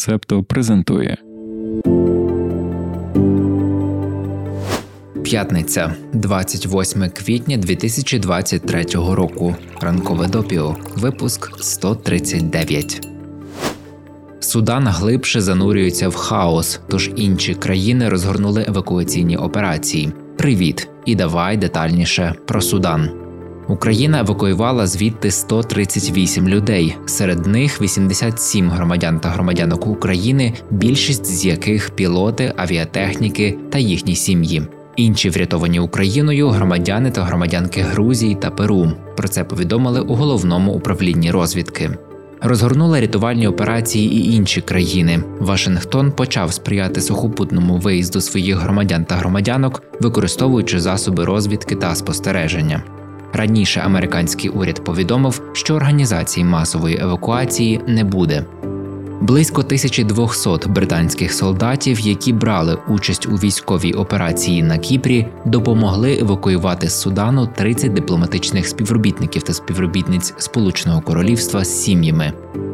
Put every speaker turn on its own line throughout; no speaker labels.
Септо презентує.
П'ятниця, 28 квітня 2023 року. Ранкове допіо. Випуск 139. Судан глибше занурюється в хаос, тож інші країни розгорнули евакуаційні операції. Привіт! І давай детальніше про Судан. Україна евакуювала звідти 138 людей, серед них 87 громадян та громадянок України, більшість з яких пілоти, авіатехніки та їхні сім'ї. Інші врятовані Україною громадяни та громадянки Грузії та Перу. Про це повідомили у головному управлінні розвідки. Розгорнули рятувальні операції і інші країни. Вашингтон почав сприяти сухопутному виїзду своїх громадян та громадянок, використовуючи засоби розвідки та спостереження. Раніше американський уряд повідомив, що організації масової евакуації не буде. Близько 1200 британських солдатів, які брали участь у військовій операції на Кіпрі, допомогли евакуювати з Судану 30 дипломатичних співробітників та співробітниць Сполученого Королівства з сім'ями.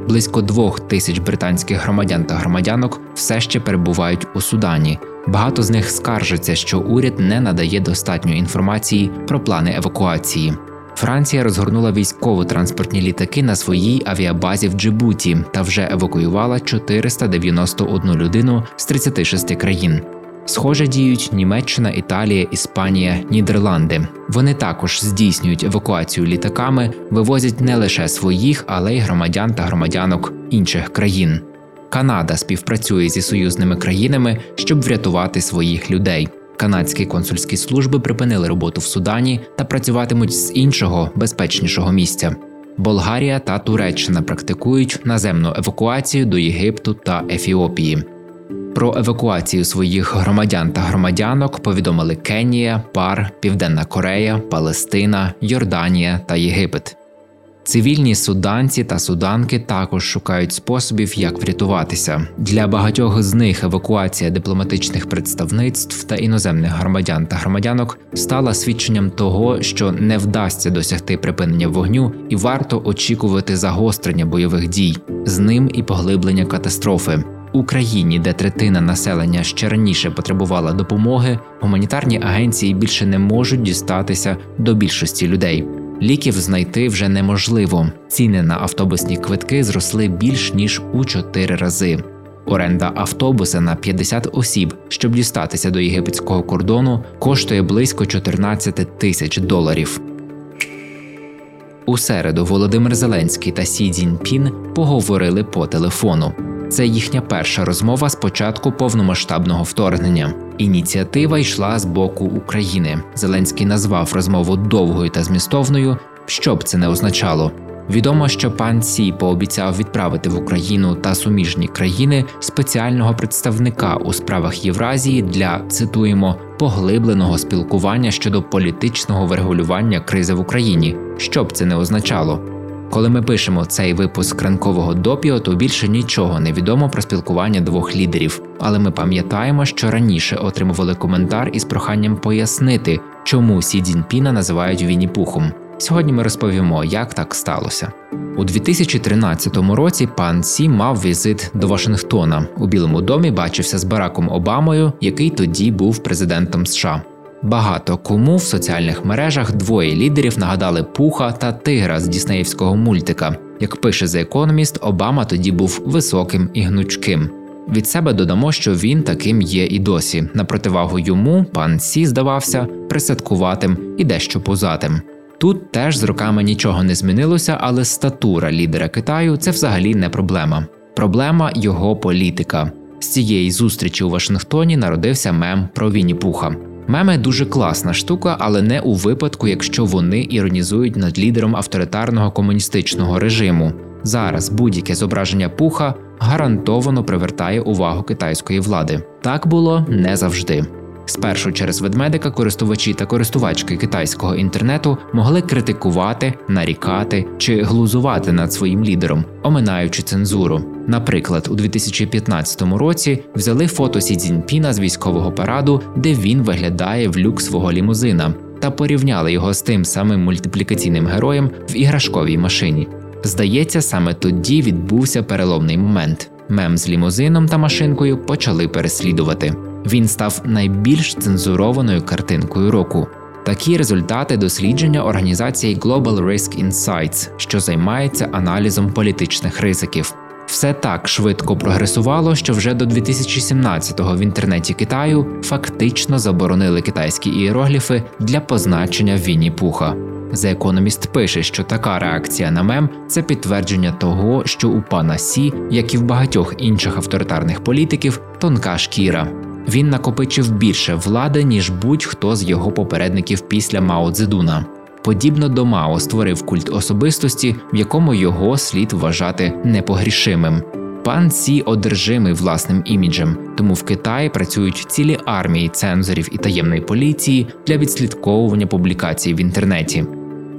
Близько двох тисяч британських громадян та громадянок все ще перебувають у Судані. Багато з них скаржаться, що уряд не надає достатньо інформації про плани евакуації. Франція розгорнула військово-транспортні літаки на своїй авіабазі в Джибуті та вже евакуювала 491 людину з 36 країн. Схоже діють Німеччина, Італія, Іспанія, Нідерланди. Вони також здійснюють евакуацію літаками, вивозять не лише своїх, але й громадян та громадянок інших країн. Канада співпрацює зі союзними країнами, щоб врятувати своїх людей. Канадські консульські служби припинили роботу в Судані та працюватимуть з іншого безпечнішого місця. Болгарія та Туреччина практикують наземну евакуацію до Єгипту та Ефіопії. Про евакуацію своїх громадян та громадянок повідомили Кенія, Пар, Південна Корея, Палестина, Йорданія та Єгипет. Цивільні суданці та суданки також шукають способів, як врятуватися. Для багатьох з них евакуація дипломатичних представництв та іноземних громадян та громадянок стала свідченням того, що не вдасться досягти припинення вогню, і варто очікувати загострення бойових дій, з ним і поглиблення катастрофи. Україні, де третина населення ще раніше потребувала допомоги, гуманітарні агенції більше не можуть дістатися до більшості людей. Ліків знайти вже неможливо. Ціни на автобусні квитки зросли більш ніж у 4 рази. Оренда автобуса на 50 осіб, щоб дістатися до єгипетського кордону, коштує близько 14 тисяч доларів. У середу Володимир Зеленський та Сі Цзіньпін поговорили по телефону. Це їхня перша розмова з початку повномасштабного вторгнення. Ініціатива йшла з боку України. Зеленський назвав розмову довгою та змістовною. Що б це не означало. Відомо, що пан Сі пообіцяв відправити в Україну та суміжні країни спеціального представника у справах Євразії для цитуємо поглибленого спілкування щодо політичного врегулювання кризи в Україні. Що б це не означало. Коли ми пишемо цей випуск ранкового допіо, то більше нічого не відомо про спілкування двох лідерів. Але ми пам'ятаємо, що раніше отримували коментар із проханням пояснити, чому Сі Цзіньпіна називають Вінні-Пухом. Сьогодні ми розповімо, як так сталося. У 2013 році пан Сі мав візит до Вашингтона. У Білому домі бачився з Бараком Обамою, який тоді був президентом США. Багато кому в соціальних мережах двоє лідерів нагадали пуха та тигра з Діснеївського мультика. Як пише The Economist, Обама тоді був високим і гнучким. Від себе додамо, що він таким є і досі. На противагу йому пан Сі здавався присадкуватим і дещо пузатим. Тут теж з роками нічого не змінилося, але статура лідера Китаю це взагалі не проблема. Проблема його політика. З цієї зустрічі у Вашингтоні народився мем про Вінні Пуха. Меми дуже класна штука, але не у випадку, якщо вони іронізують над лідером авторитарного комуністичного режиму. Зараз будь-яке зображення пуха гарантовано привертає увагу китайської влади. Так було не завжди. Спершу через ведмедика користувачі та користувачки китайського інтернету могли критикувати, нарікати чи глузувати над своїм лідером, оминаючи цензуру. Наприклад, у 2015 році взяли фото Сі Цзіньпіна з військового параду, де він виглядає в люк свого лімузина, та порівняли його з тим самим мультиплікаційним героєм в іграшковій машині. Здається, саме тоді відбувся переломний момент. мем з лімузином та машинкою почали переслідувати. Він став найбільш цензурованою картинкою року. Такі результати дослідження організації Global Risk Insights, що займається аналізом політичних ризиків. Все так швидко прогресувало, що вже до 2017-го в інтернеті Китаю фактично заборонили китайські іерогліфи для позначення Вінні Пуха. The Economist пише, що така реакція на мем це підтвердження того, що у пана Сі, як і в багатьох інших авторитарних політиків, тонка шкіра. Він накопичив більше влади, ніж будь-хто з його попередників після Мао Цзедуна. Подібно до Мао створив культ особистості, в якому його слід вважати непогрішимим. Пан Сі одержимий власним іміджем, тому в Китаї працюють цілі армії цензорів і таємної поліції для відслідковування публікацій в інтернеті.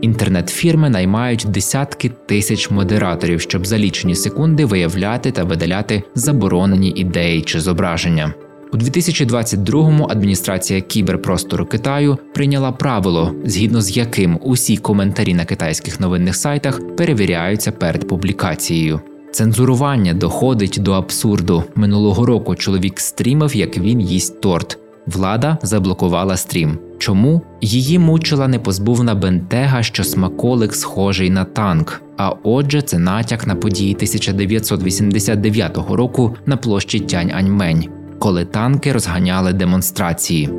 Інтернет-фірми наймають десятки тисяч модераторів, щоб за лічені секунди виявляти та видаляти заборонені ідеї чи зображення. У 2022-му адміністрація кіберпростору Китаю прийняла правило, згідно з яким усі коментарі на китайських новинних сайтах перевіряються перед публікацією. Цензурування доходить до абсурду. Минулого року чоловік стрімив, як він їсть торт. Влада заблокувала стрім. Чому її мучила непозбувна бентега, що смаколик схожий на танк? А отже, це натяк на події 1989 року на площі Тянь Аньмень, коли танки розганяли демонстрації.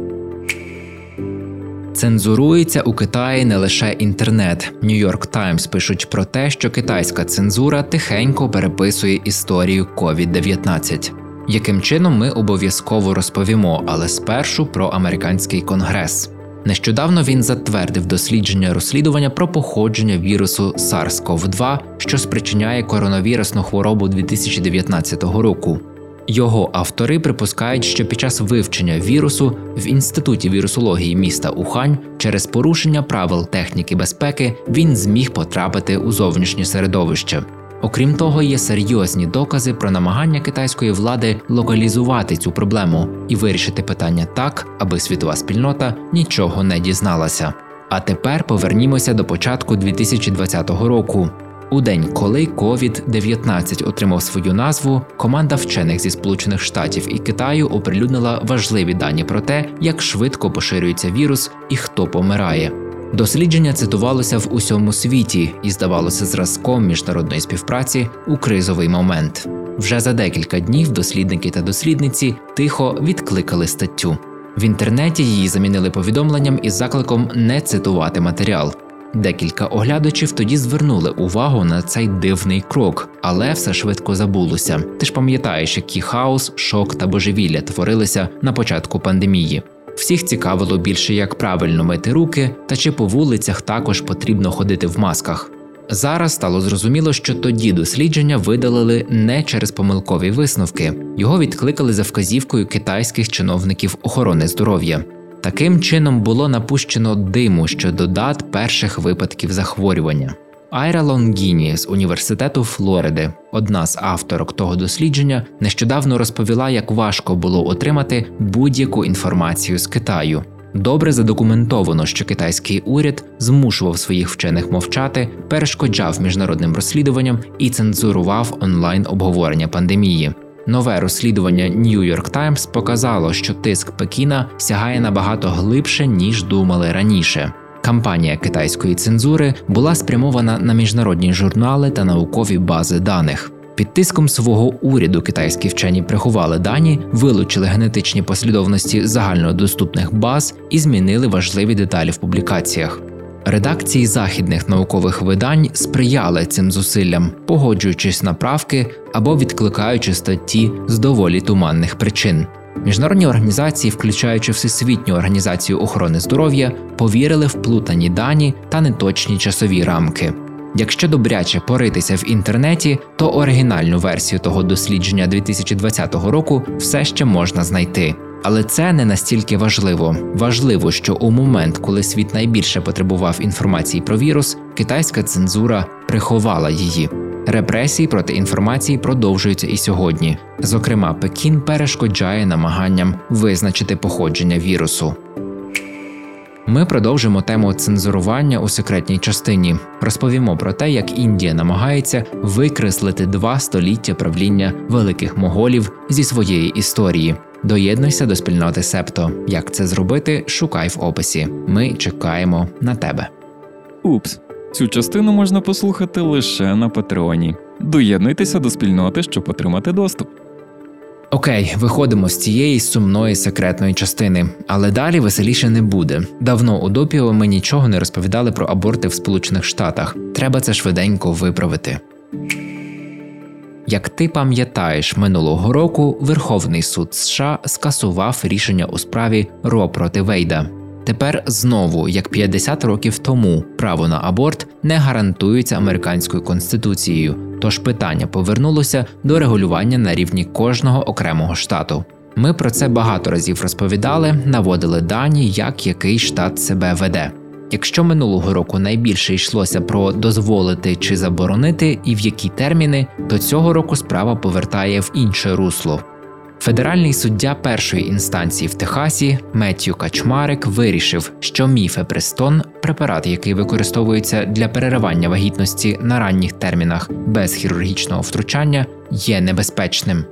Цензурується у Китаї не лише інтернет. Нью-Йорк Таймс пишуть про те, що китайська цензура тихенько переписує історію COVID-19. Яким чином ми обов'язково розповімо, але спершу про американський конгрес. Нещодавно він затвердив дослідження розслідування про походження вірусу SARS-CoV-2, що спричиняє коронавірусну хворобу 2019 року. Його автори припускають, що під час вивчення вірусу в інституті вірусології міста Ухань через порушення правил техніки безпеки він зміг потрапити у зовнішнє середовище. Окрім того, є серйозні докази про намагання китайської влади локалізувати цю проблему і вирішити питання так, аби світова спільнота нічого не дізналася. А тепер повернімося до початку 2020 року. У день, коли COVID-19 отримав свою назву, команда вчених зі Сполучених Штатів і Китаю оприлюднила важливі дані про те, як швидко поширюється вірус і хто помирає. Дослідження цитувалося в усьому світі і здавалося зразком міжнародної співпраці у кризовий момент. Вже за декілька днів дослідники та дослідниці тихо відкликали статтю. В інтернеті її замінили повідомленням із закликом не цитувати матеріал. Декілька оглядачів тоді звернули увагу на цей дивний крок, але все швидко забулося. Ти ж пам'ятаєш, який хаос, шок та божевілля творилися на початку пандемії. Всіх цікавило більше, як правильно мити руки, та чи по вулицях також потрібно ходити в масках. Зараз стало зрозуміло, що тоді дослідження видалили не через помилкові висновки, його відкликали за вказівкою китайських чиновників охорони здоров'я. Таким чином було напущено диму щодо дат перших випадків захворювання. Айра Лонгіні з університету Флориди, одна з авторок того дослідження, нещодавно розповіла, як важко було отримати будь-яку інформацію з Китаю. Добре задокументовано, що китайський уряд змушував своїх вчених мовчати, перешкоджав міжнародним розслідуванням і цензурував онлайн обговорення пандемії. Нове розслідування New York Times показало, що тиск Пекіна сягає набагато глибше ніж думали раніше. Кампанія китайської цензури була спрямована на міжнародні журнали та наукові бази даних. Під тиском свого уряду китайські вчені приховали дані, вилучили генетичні послідовності загальнодоступних баз і змінили важливі деталі в публікаціях. Редакції західних наукових видань сприяли цим зусиллям, погоджуючись на правки або відкликаючи статті з доволі туманних причин. Міжнародні організації, включаючи Всесвітню організацію охорони здоров'я, повірили в плутані дані та неточні часові рамки. Якщо добряче поритися в інтернеті, то оригінальну версію того дослідження 2020 року все ще можна знайти. Але це не настільки важливо. Важливо, що у момент, коли світ найбільше потребував інформації про вірус, китайська цензура приховала її. Репресії проти інформації продовжуються і сьогодні. Зокрема, Пекін перешкоджає намаганням визначити походження вірусу. Ми продовжимо тему цензурування у секретній частині. Розповімо про те, як Індія намагається викреслити два століття правління великих моголів зі своєї історії. Доєднуйся до спільноти Септо. Як це зробити? Шукай в описі. Ми чекаємо на тебе.
Упс, цю частину можна послухати лише на Патреоні. Доєднуйтеся до спільноти, щоб отримати доступ.
Окей, виходимо з цієї сумної секретної частини, але далі веселіше не буде. Давно у допіо ми нічого не розповідали про аборти в Сполучених Штатах. Треба це швиденько виправити. Як ти пам'ятаєш, минулого року Верховний суд США скасував рішення у справі Ро проти Вейда. Тепер знову, як 50 років тому, право на аборт не гарантується американською конституцією, тож питання повернулося до регулювання на рівні кожного окремого штату. Ми про це багато разів розповідали, наводили дані, як який штат себе веде. Якщо минулого року найбільше йшлося про дозволити чи заборонити і в які терміни, то цього року справа повертає в інше русло. Федеральний суддя першої інстанції в Техасі Меттью Качмарик вирішив, що міфепрестон – препарат, який використовується для переривання вагітності на ранніх термінах без хірургічного втручання, є небезпечним.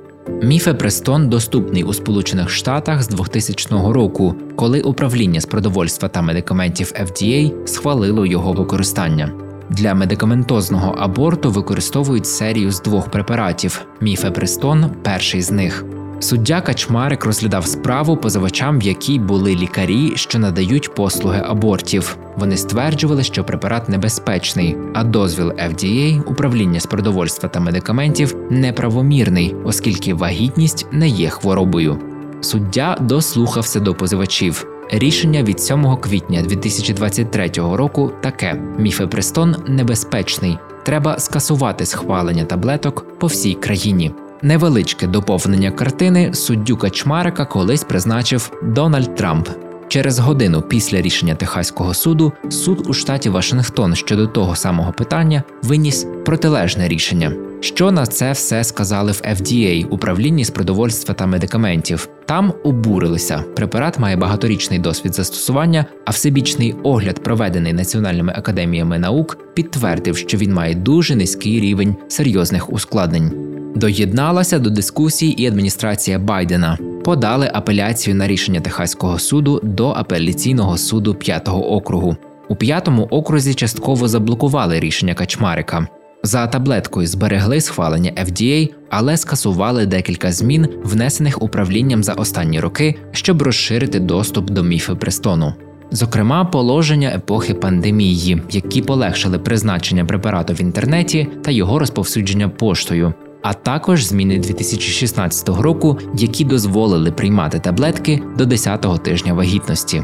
Міфепрестон доступний у Сполучених Штатах з 2000 року, коли управління з продовольства та медикаментів FDA схвалило його використання. Для медикаментозного аборту використовують серію з двох препаратів. Міфепрестон перший з них. Суддя Качмарик розглядав справу позивачам, в якій були лікарі, що надають послуги абортів. Вони стверджували, що препарат небезпечний, а дозвіл FDA, управління з продовольства та медикаментів, неправомірний, оскільки вагітність не є хворобою. Суддя дослухався до позивачів. Рішення від 7 квітня 2023 року таке: міфепрестон небезпечний. Треба скасувати схвалення таблеток по всій країні. Невеличке доповнення картини суддю Качмарика колись призначив Дональд Трамп. Через годину після рішення Техаського суду суд у штаті Вашингтон щодо того самого питання виніс протилежне рішення. Що на це все сказали в FDA, управлінні з продовольства та медикаментів? Там обурилися. Препарат має багаторічний досвід застосування, а всебічний огляд, проведений національними академіями наук, підтвердив, що він має дуже низький рівень серйозних ускладнень. Доєдналася до дискусії і адміністрація Байдена. Подали апеляцію на рішення Техаського суду до апеляційного суду п'ятого округу. У п'ятому окрузі частково заблокували рішення Качмарика. За таблеткою зберегли схвалення FDA, але скасували декілька змін, внесених управлінням за останні роки, щоб розширити доступ до міфепрестону. Зокрема, положення епохи пандемії, які полегшили призначення препарату в інтернеті та його розповсюдження поштою, а також зміни 2016 року, які дозволили приймати таблетки до 10-го тижня вагітності.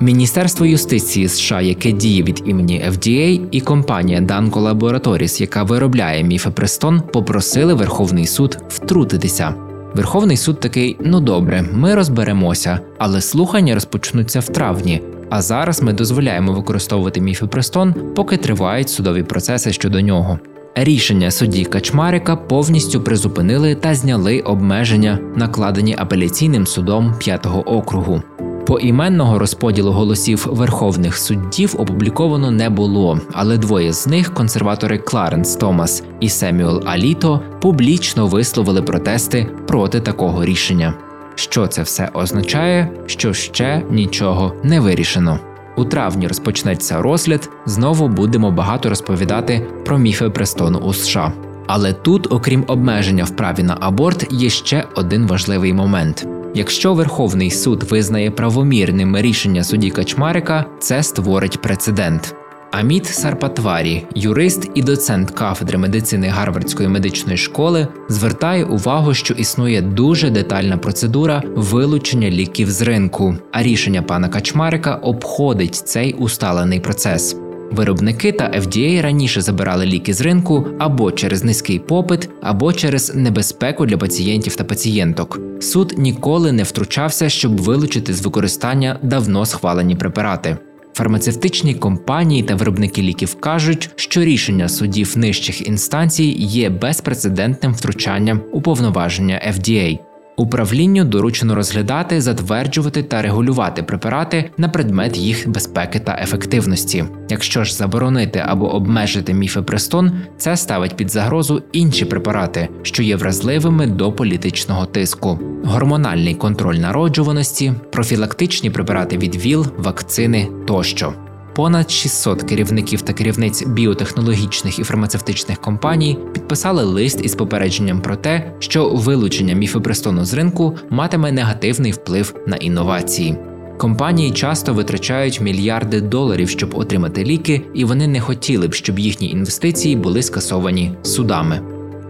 Міністерство юстиції США, яке діє від імені FDA, і компанія Danco Laboratories, яка виробляє міфепрестон, попросили Верховний суд втрутитися. Верховний суд такий: ну добре, ми розберемося, але слухання розпочнуться в травні. А зараз ми дозволяємо використовувати міфепрестон, поки тривають судові процеси щодо нього. Рішення судді Качмарика повністю призупинили та зняли обмеження, накладені апеляційним судом п'ятого округу. Поіменного розподілу голосів верховних суддів опубліковано не було, але двоє з них, консерватори Кларенс Томас і Семюел Аліто, публічно висловили протести проти такого рішення. Що це все означає, що ще нічого не вирішено. У травні розпочнеться розгляд. Знову будемо багато розповідати про міфи престону у США. Але тут, окрім обмеження в праві на аборт, є ще один важливий момент. Якщо Верховний суд визнає правомірним рішення судді Качмарика, це створить прецедент. Аміт Сарпатварі, юрист і доцент кафедри медицини Гарвардської медичної школи, звертає увагу, що існує дуже детальна процедура вилучення ліків з ринку, а рішення пана Качмарика обходить цей усталений процес. Виробники та FDA раніше забирали ліки з ринку або через низький попит, або через небезпеку для пацієнтів та пацієнток. Суд ніколи не втручався, щоб вилучити з використання давно схвалені препарати. Фармацевтичні компанії та виробники ліків кажуть, що рішення судів нижчих інстанцій є безпрецедентним втручанням у повноваження FDA. Управлінню доручено розглядати, затверджувати та регулювати препарати на предмет їх безпеки та ефективності. Якщо ж заборонити або обмежити міфепрестон, це ставить під загрозу інші препарати, що є вразливими до політичного тиску, гормональний контроль народжуваності, профілактичні препарати від ВІЛ, вакцини тощо понад 600 керівників та керівниць біотехнологічних і фармацевтичних компаній підписали лист із попередженням про те, що вилучення міфепрестону з ринку матиме негативний вплив на інновації. Компанії часто витрачають мільярди доларів, щоб отримати ліки, і вони не хотіли б, щоб їхні інвестиції були скасовані судами.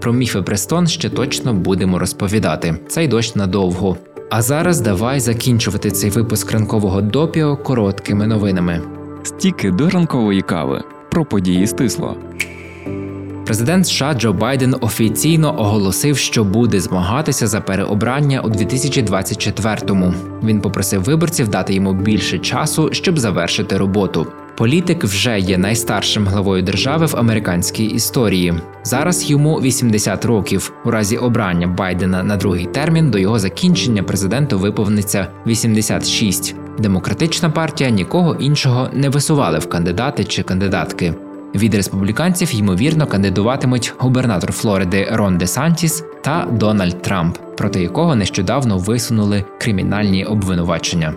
Про міфепрестон ще точно будемо розповідати. Цей дощ надовго. А зараз давай закінчувати цей випуск ранкового допіо короткими новинами.
Стіки до ранкової кави про події стисло.
Президент США Джо Байден офіційно оголосив, що буде змагатися за переобрання у 2024-му. Він попросив виборців дати йому більше часу, щоб завершити роботу. Політик вже є найстаршим главою держави в американській історії. Зараз йому 80 років. У разі обрання Байдена на другий термін до його закінчення президенту виповниться 86. Демократична партія нікого іншого не висували в кандидати чи кандидатки. Від республіканців ймовірно кандидуватимуть губернатор Флориди Рон Де Сантіс та Дональд Трамп, проти якого нещодавно висунули кримінальні обвинувачення.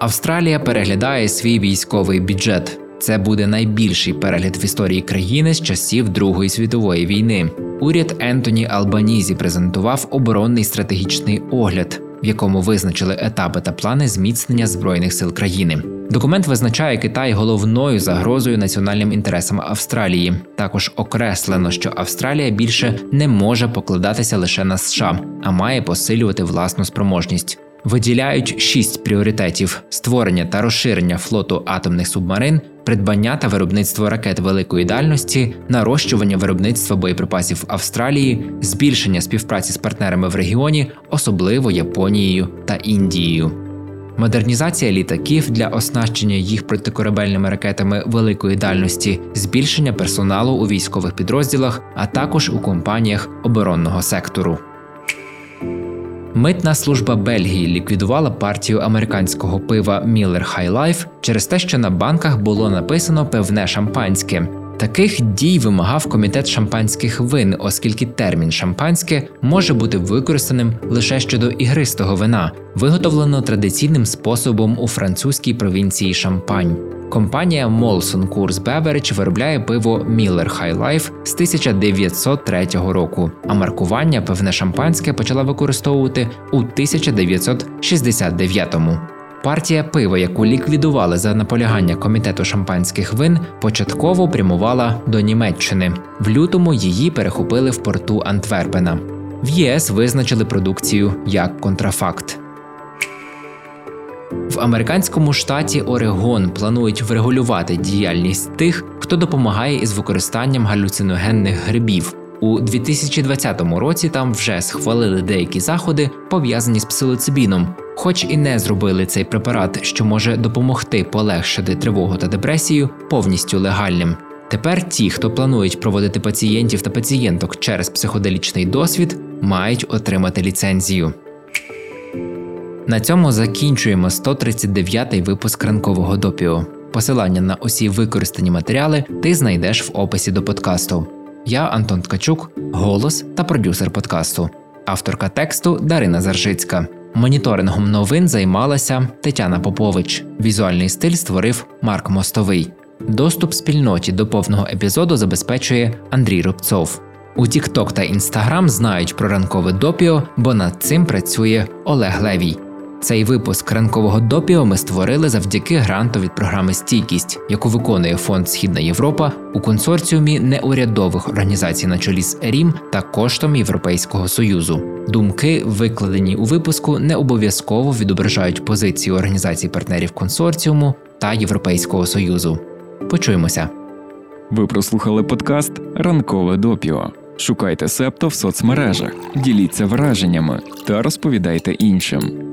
Австралія переглядає свій військовий бюджет. Це буде найбільший перегляд в історії країни з часів Другої світової війни. Уряд Ентоні Албанізі презентував оборонний стратегічний огляд, в якому визначили етапи та плани зміцнення збройних сил країни. Документ визначає Китай головною загрозою національним інтересам Австралії. Також окреслено, що Австралія більше не може покладатися лише на США, а має посилювати власну спроможність. Виділяють шість пріоритетів: створення та розширення флоту атомних субмарин, придбання та виробництво ракет великої дальності, нарощування виробництва боєприпасів Австралії, збільшення співпраці з партнерами в регіоні, особливо Японією та Індією. Модернізація літаків для оснащення їх протикорабельними ракетами великої дальності, збільшення персоналу у військових підрозділах, а також у компаніях оборонного сектору. Митна служба Бельгії ліквідувала партію американського пива Miller High Life через те, що на банках було написано певне шампанське. Таких дій вимагав комітет шампанських вин, оскільки термін шампанське може бути використаним лише щодо ігристого вина, виготовленого традиційним способом у французькій провінції Шампань. Компанія Molson Coors Beverage виробляє пиво Miller High Life з 1903 року, а маркування певне шампанське почала використовувати у 1969-му. Партія пива, яку ліквідували за наполягання комітету шампанських вин, початково прямувала до Німеччини. В лютому її перехопили в порту Антверпена. В ЄС визначили продукцію як контрафакт. В американському штаті Орегон планують врегулювати діяльність тих, хто допомагає із використанням галюциногенних грибів. У 2020 році там вже схвалили деякі заходи, пов'язані з псилоцибіном, хоч і не зробили цей препарат, що може допомогти полегшити тривогу та депресію, повністю легальним. Тепер ті, хто планують проводити пацієнтів та пацієнток через психоделічний досвід, мають отримати ліцензію. На цьому закінчуємо 139-й випуск ранкового допіо. Посилання на усі використані матеріали ти знайдеш в описі до подкасту. Я Антон Ткачук, голос та продюсер подкасту, авторка тексту Дарина Заржицька. Моніторингом новин займалася Тетяна Попович. Візуальний стиль створив Марк Мостовий. Доступ спільноті до повного епізоду забезпечує Андрій Рубцов. У TikTok та Instagram знають про ранкове допіо, бо над цим працює Олег Левій. Цей випуск ранкового допіо ми створили завдяки гранту від програми Стійкість, яку виконує фонд Східна Європа у консорціумі неурядових організацій на чолі з РІМ та коштом Європейського союзу. Думки, викладені у випуску, не обов'язково відображають позиції організацій партнерів консорціуму та Європейського союзу. Почуємося.
Ви прослухали подкаст Ранкове допіо. Шукайте септо в соцмережах, діліться враженнями та розповідайте іншим.